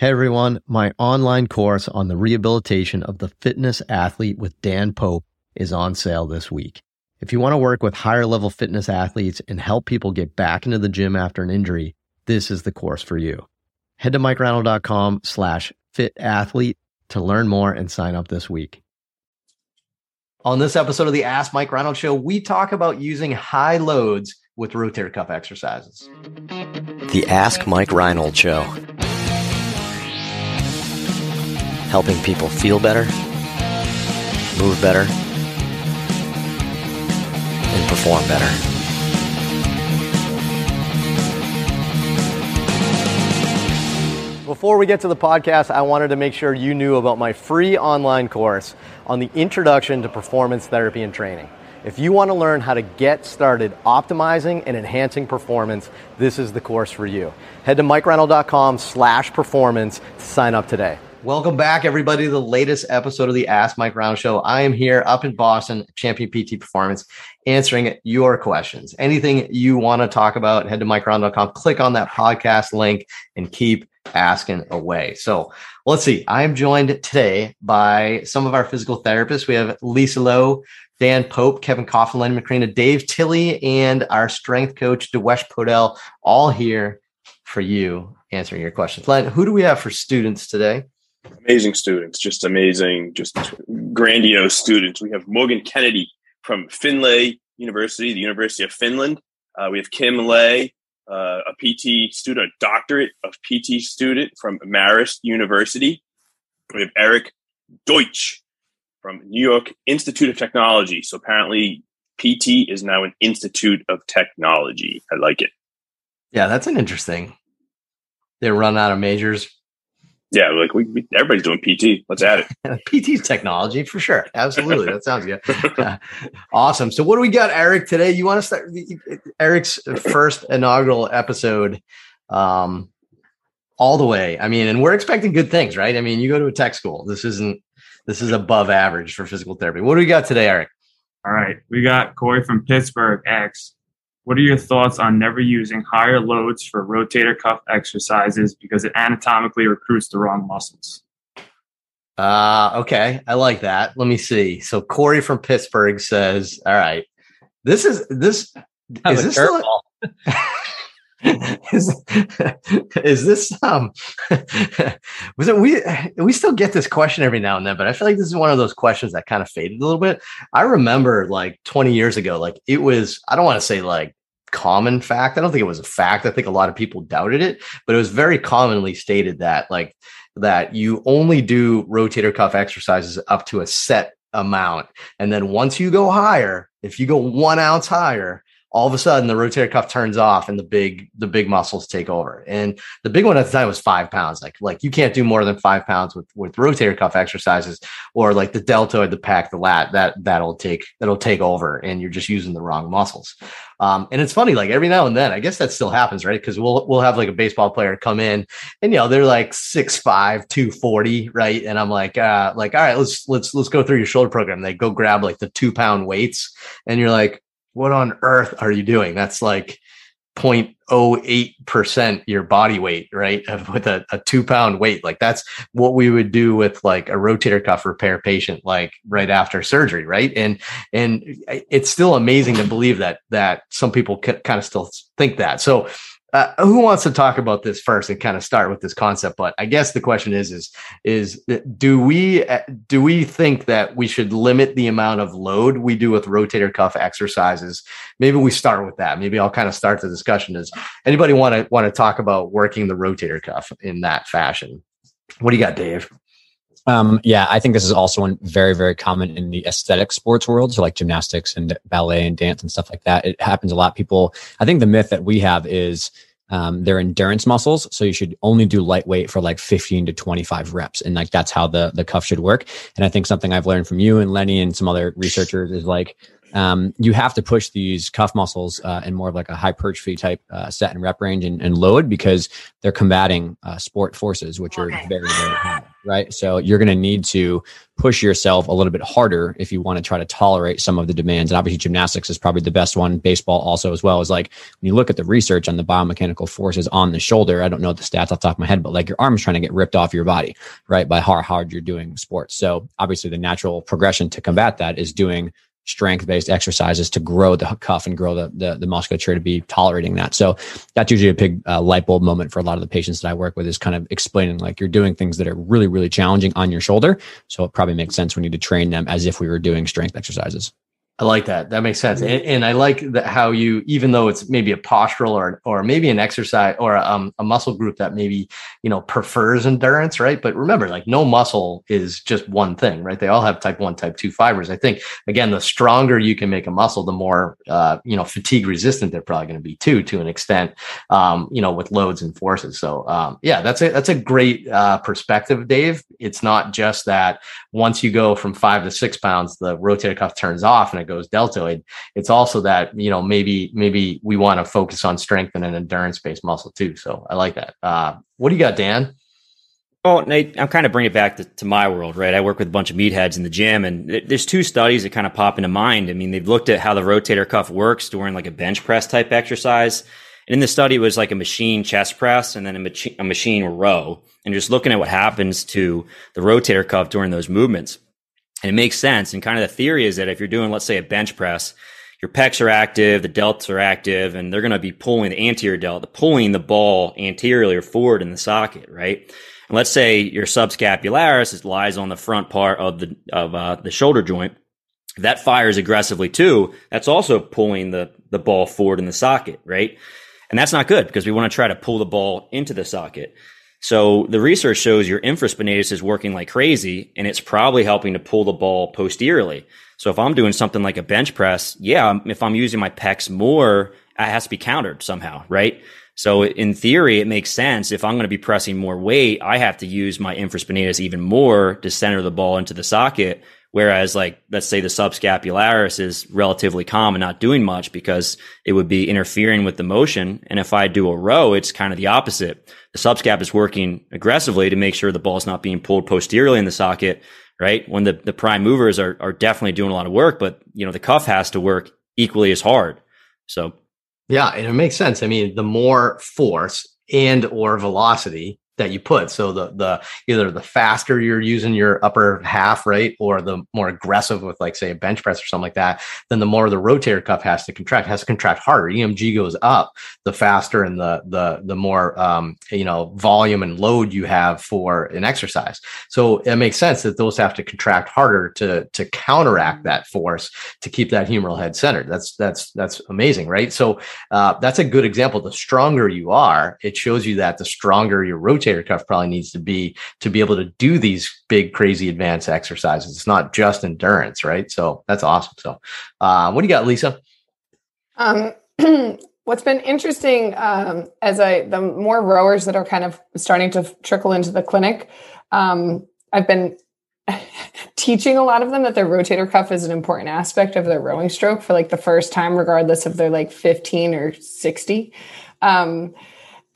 Hey everyone, my online course on the rehabilitation of the fitness athlete with Dan Pope is on sale this week. If you want to work with higher level fitness athletes and help people get back into the gym after an injury, this is the course for you. Head to mikereinold.com slash fit athlete to learn more and sign up this week. On this episode of the Ask Mike Reinold Show, we talk about using high loads with rotator cuff exercises. The Ask Mike Reinold Show helping people feel better, move better, and perform better. Before we get to the podcast, I wanted to make sure you knew about my free online course on the introduction to performance therapy and training. If you want to learn how to get started optimizing and enhancing performance, this is the course for you. Head to mikereinold.com slash performance to sign up today. Welcome back, everybody, to the latest episode of the Ask Mike Reinold Show. I am here up in Boston, Champion PT Performance, answering your questions. Anything you want to talk about, head to mikereinold.com, click on that podcast link, and keep asking away. So let's see. I am joined today by some of our physical therapists. We have Lisa Lowe, Dan Pope, Kevin Coughlin, Lenny Macrina, Dave Tilley, and our strength coach, Dewesh Podell, all here for you answering your questions. Len, who do we have for students today? Amazing students, just amazing, just grandiose students. We have Morgan Kennedy from Findlay University, the University of Finland. Uh, we have Kim Lay, uh, a PT student, a doctorate of PT student from Marist University. We have Eric Deutsch from New York Institute of Technology. So apparently, PT is now an Institute of Technology. I like it. Yeah, that's an interesting. They run out of majors yeah, like we, we, everybody's doing PT. Let's add it. PT's technology for sure. Absolutely, that sounds good. Uh, awesome. So, what do we got, Eric? Today, you want to start Eric's first inaugural episode, um, all the way. I mean, and we're expecting good things, right? I mean, you go to a tech school. This isn't. This is above average for physical therapy. What do we got today, Eric? All right, we got Corey from Pittsburgh X. What are your thoughts on never using higher loads for rotator cuff exercises because it anatomically recruits the wrong muscles? Uh, okay. I like that. Let me see. So Corey from Pittsburgh says, all right, this is this is this still, is, is this um was it we we still get this question every now and then but i feel like this is one of those questions that kind of faded a little bit i remember like 20 years ago like it was i don't want to say like common fact. I don't think it was a fact. I think a lot of people doubted it but it was very commonly stated that like that you only do rotator cuff exercises up to a set amount. And then once you go higher if you go one ounce higher all of a sudden the rotator cuff turns off and the big the big muscles take over. And the big one at the time was five pounds. Like like you can't do more than five pounds with with rotator cuff exercises or like the deltoid the pack the lat that that'll take that'll take over and you're just using the wrong muscles. Um, and it's funny like every now and then i guess that still happens right? Because we'll we'll have like a baseball player come in and you know they're like six five two forty right? And i'm like uh like all right let's let's let's go through your shoulder program. They go grab like the two pound weights and you're like what on earth are you doing? That's like 0.08% your body weight, right? With a, a two pound weight. Like that's what we would do with like a rotator cuff repair patient, like right after surgery. Right. And, and eh, it's still amazing to believe that, that some people kind of still think that. So uh, who wants to talk about this first and kind of start with this concept but i guess the question is is is do we do we think that we should limit the amount of load we do with rotator cuff exercises maybe we start with that maybe i'll kind of start the discussion Does anybody want to want to talk about working the rotator cuff in that fashion what do you got dave um, yeah, I think this is also one very, very common in the aesthetic sports world. So like gymnastics and ballet and dance and stuff like that. It happens a lot. People, I think the myth that we have is, um, they're endurance muscles. So you should only do lightweight for like 15 to 25 reps. And like, that's how the, the cuff should work. And I think something I've learned from you and Lenny and some other researchers is like, um, you have to push these cuff muscles uh, in more of like a hypertrophy type uh, set and rep range and, and load because they're combating uh, sport forces, which are very, very high, right? So you're going to need to push yourself a little bit harder if you want to try to tolerate some of the demands. And obviously, gymnastics is probably the best one. Baseball also as well is like when you look at the research on the biomechanical forces on the shoulder. I don't know the stats off the top of my head, but like your arm's trying to get ripped off your body, right? By how hard you're doing sports. So obviously, the natural progression to combat that is doing strength based exercises to grow the cuff and grow the, the, the musculature to be tolerating that. So that's usually a big uh, light bulb moment for a lot of the patients that I work with is kind of explaining like you're doing things that are really really challenging on your shoulder. So it probably makes sense we need to train them as if we were doing strength exercises. I like that. That makes sense. And, and I like that how you, even though it's maybe a postural or, or maybe an exercise or a, um, a muscle group that maybe, you know, prefers endurance, right? But remember, like no muscle is just one thing, right? They all have type one, type two fibers. I think, again, the stronger you can make a muscle, the more, uh, you know, fatigue resistant they're probably going to be too, to an extent, um, you know, with loads and forces. So, um, yeah, that's a, that's a great, uh, perspective, Dave. It's not just that once you go from five to six pounds, the rotator cuff turns off and it goes deltoid. It's also that, you know, maybe, maybe we want to focus on strength and an endurance based muscle too. So I like that. Uh, what do you got, Dan? Oh, Nate, I'm kind of bringing it back to, to, my world, right? I work with a bunch of meatheads in the gym, and there's two studies that kind of pop into mind. I mean, they've looked at how the rotator cuff works during like a bench press type exercise. And in the study, it was like a machine chest press and then a, machi- a machine row, and just looking at what happens to the rotator cuff during those movements. And it makes sense. And kind of the theory is that if you're doing, let's say, a bench press, your pecs are active, the delts are active, and they're going to be pulling the anterior delt, pulling the ball anteriorly or forward in the socket, right? And let's say your subscapularis lies on the front part of the of uh, the shoulder joint. That fires aggressively too, that's also pulling the the ball forward in the socket, right? And that's not good because we want to try to pull the ball into the socket. So the research shows your infraspinatus is working like crazy and it's probably helping to pull the ball posteriorly. So if I'm doing something like a bench press, yeah, if I'm using my pecs more, it has to be countered somehow, right? So in theory, it makes sense. If I'm going to be pressing more weight, I have to use my infraspinatus even more to center the ball into the socket Whereas like, let's say the subscapularis is relatively calm and not doing much because it would be interfering with the motion. And if I do a row, it's kind of the opposite. The subscap is working aggressively to make sure the ball's not being pulled posteriorly in the socket, right? When the, the prime movers are, are definitely doing a lot of work, but you know, the cuff has to work equally as hard. So. Yeah. And it makes sense. I mean, the more force and or velocity that you put. So the the either the faster you're using your upper half, right, or the more aggressive with like say a bench press or something like that, then the more the rotator cuff has to contract, has to contract harder. EMG goes up the faster and the the the more um, you know volume and load you have for an exercise. So it makes sense that those have to contract harder to to counteract that force to keep that humeral head centered. That's that's that's amazing, right? So uh, that's a good example. The stronger you are, it shows you that the stronger your rotator rotator cuff probably needs to be to be able to do these big, crazy advanced exercises. It's not just endurance, right? So that's awesome. So, uh, what do you got, Lisa? Um, what's been interesting um, as I the more rowers that are kind of starting to trickle into the clinic, um, I've been teaching a lot of them that their rotator cuff is an important aspect of their rowing stroke for like the first time, regardless if they're like 15 or 60. Um,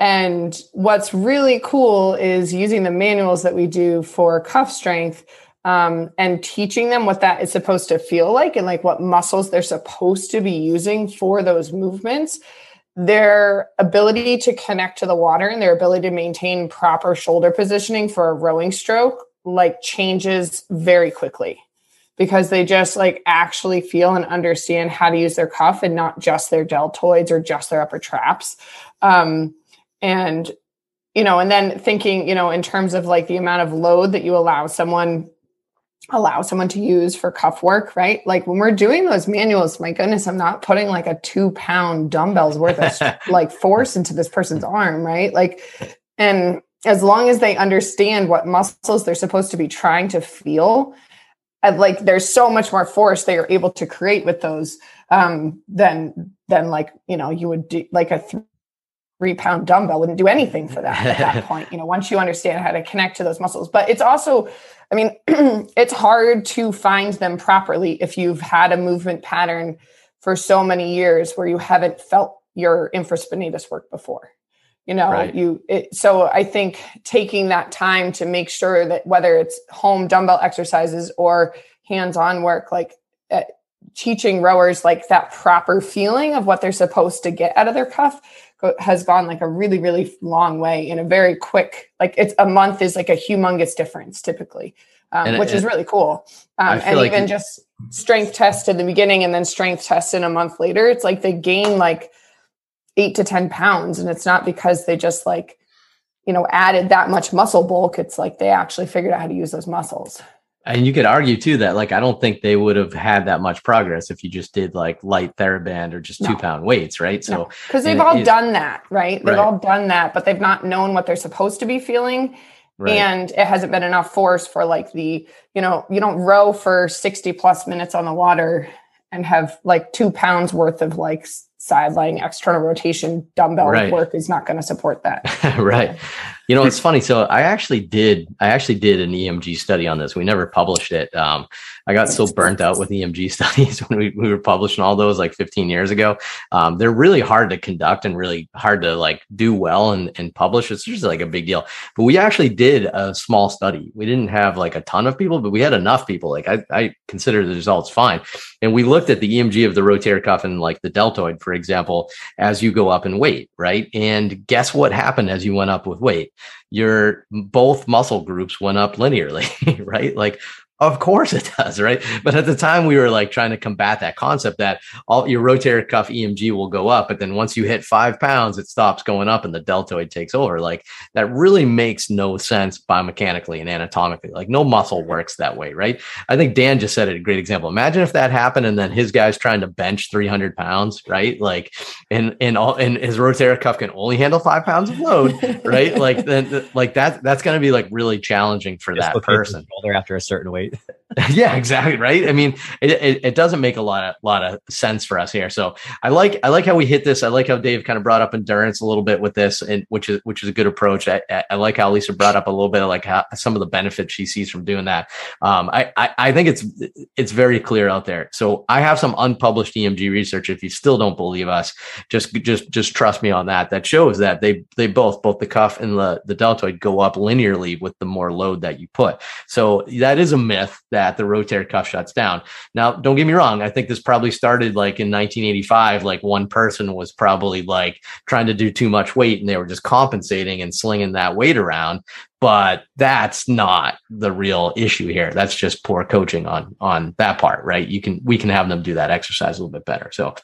and what's really cool is using the manuals that we do for cuff strength um, and teaching them what that is supposed to feel like and like what muscles they're supposed to be using for those movements. Their ability to connect to the water and their ability to maintain proper shoulder positioning for a rowing stroke like changes very quickly because they just like actually feel and understand how to use their cuff and not just their deltoids or just their upper traps. Um, and you know and then thinking you know in terms of like the amount of load that you allow someone allow someone to use for cuff work right? Like when we're doing those manuals my goodness i'm not putting like a two pound dumbbells worth of like force into this person's arm right? Like and as long as they understand what muscles they're supposed to be trying to feel like there's so much more force they are able to create with those um than than like you know you would do like a three pound dumbbell wouldn't do anything for that at that point. You know, once you understand how to connect to those muscles, but it's also, I mean, it's hard to find them properly if you've had a movement pattern for so many years where you haven't felt your infraspinatus work before you know right. you it, so i think taking that time to make sure that whether it's home dumbbell exercises or hands-on work like uh, teaching rowers like that proper feeling of what they're supposed to get out of their cuff has gone like a really really long way in a very quick like it's a month is like a humongous difference typically um, and, which and is really cool um, and like even just strength test in the beginning and then strength test in a month later it's like they gain like eight to 10 pounds. And it's not because they just like, you know, added that much muscle bulk. It's like they actually figured out how to use those muscles. And you could argue too that like I don't think they would have had that much progress if you just did like light TheraBand or just no. two pound weights, right? So because they've all done that, right? They've right. all done that, but they've not known what they're supposed to be feeling. Right. And it hasn't been enough force for like the, you know, you don't row for 60 plus minutes on the water and have like two pounds worth of like sideline external rotation dumbbell right. work is not going to support that. right. You know, it's funny. So I actually did, I actually did an EMG study on this. We never published it. Um, I got so burnt out with EMG studies when we, we were publishing all those like 15 years ago. Um, they're really hard to conduct and really hard to like do well and, and publish. It's just like a big deal. But we actually did a small study. We didn't have like a ton of people, but we had enough people. Like I, I consider the results fine. And we looked at the EMG of the rotator cuff and like the deltoid, for example, as you go up in weight, right? And guess what happened as you went up with weight? Your both muscle groups went up linearly, right? Like of course it does, right? But at the time, we were like trying to combat that concept that all your rotator cuff EMG will go up, but then once you hit five pounds, it stops going up and the deltoid takes over. Like that really makes no sense biomechanically and anatomically. Like no muscle works that way, right? I think Dan just said it a great example. Imagine if that happened and then his guy's trying to bench 300 pounds, right? Like, and and all and his rotator cuff can only handle five pounds of load, right? like then like that that's going to be like really challenging for just that person. Shoulder after a certain weight right? yeah, exactly. Right. I mean, it, it, it, doesn't make a lot of lot of sense for us here. So I like I like how we hit this. I like how Dave kind of brought up endurance a little bit with this, and which is which is a good approach. I, I like how Lisa brought up a little bit of like how, some of the benefits she sees from doing that. Um, I, I I think it's it's very clear out there. So I have some unpublished EMG research. If you still don't believe us, just just just trust me on that. That shows that they they both both the cuff and the the deltoid go up linearly with the more load that you put. So that is a myth that the rotator cuff shuts down. Now, don't get me wrong. I think this probably started like in 1985. Like one person was probably like trying to do too much weight and they were just compensating and slinging that weight around. But that's not the real issue here. That's just poor coaching on on that part, right? You can we can have them do that exercise a little bit better. So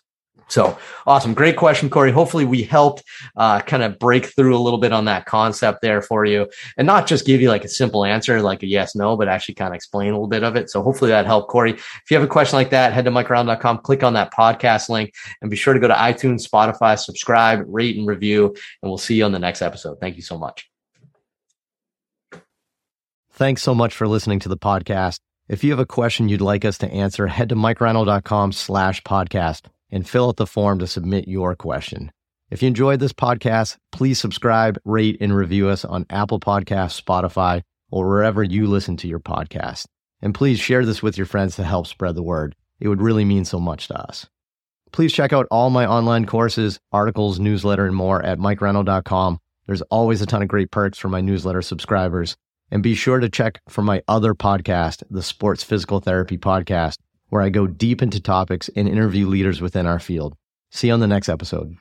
so awesome. Great question, Corey. Hopefully we helped uh, kind of break through a little bit on that concept there for you and not just give you like a simple answer, like a yes, no, but actually kind of explain a little bit of it. So hopefully that helped Corey. If you have a question like that, head to mikereinold.com, click on that podcast link and be sure to go to iTunes, Spotify, subscribe, rate and review, and we'll see you on the next episode. Thank you so much. Thanks so much for listening to the podcast. If you have a question you'd like us to answer, head to mikereinold.com slash podcast and fill out the form to submit your question. If you enjoyed this podcast, please subscribe, rate, and review us on Apple Podcasts, Spotify, or wherever you listen to your podcast. And please share this with your friends to help spread the word. It would really mean so much to us. Please check out all my online courses, articles, newsletter, and more at mikereinold.com. There's always a ton of great perks for my newsletter subscribers. And be sure to check for my other podcast, the Sports Physical Therapy Podcast, where I go deep into topics and interview leaders within our field. See you on the next episode.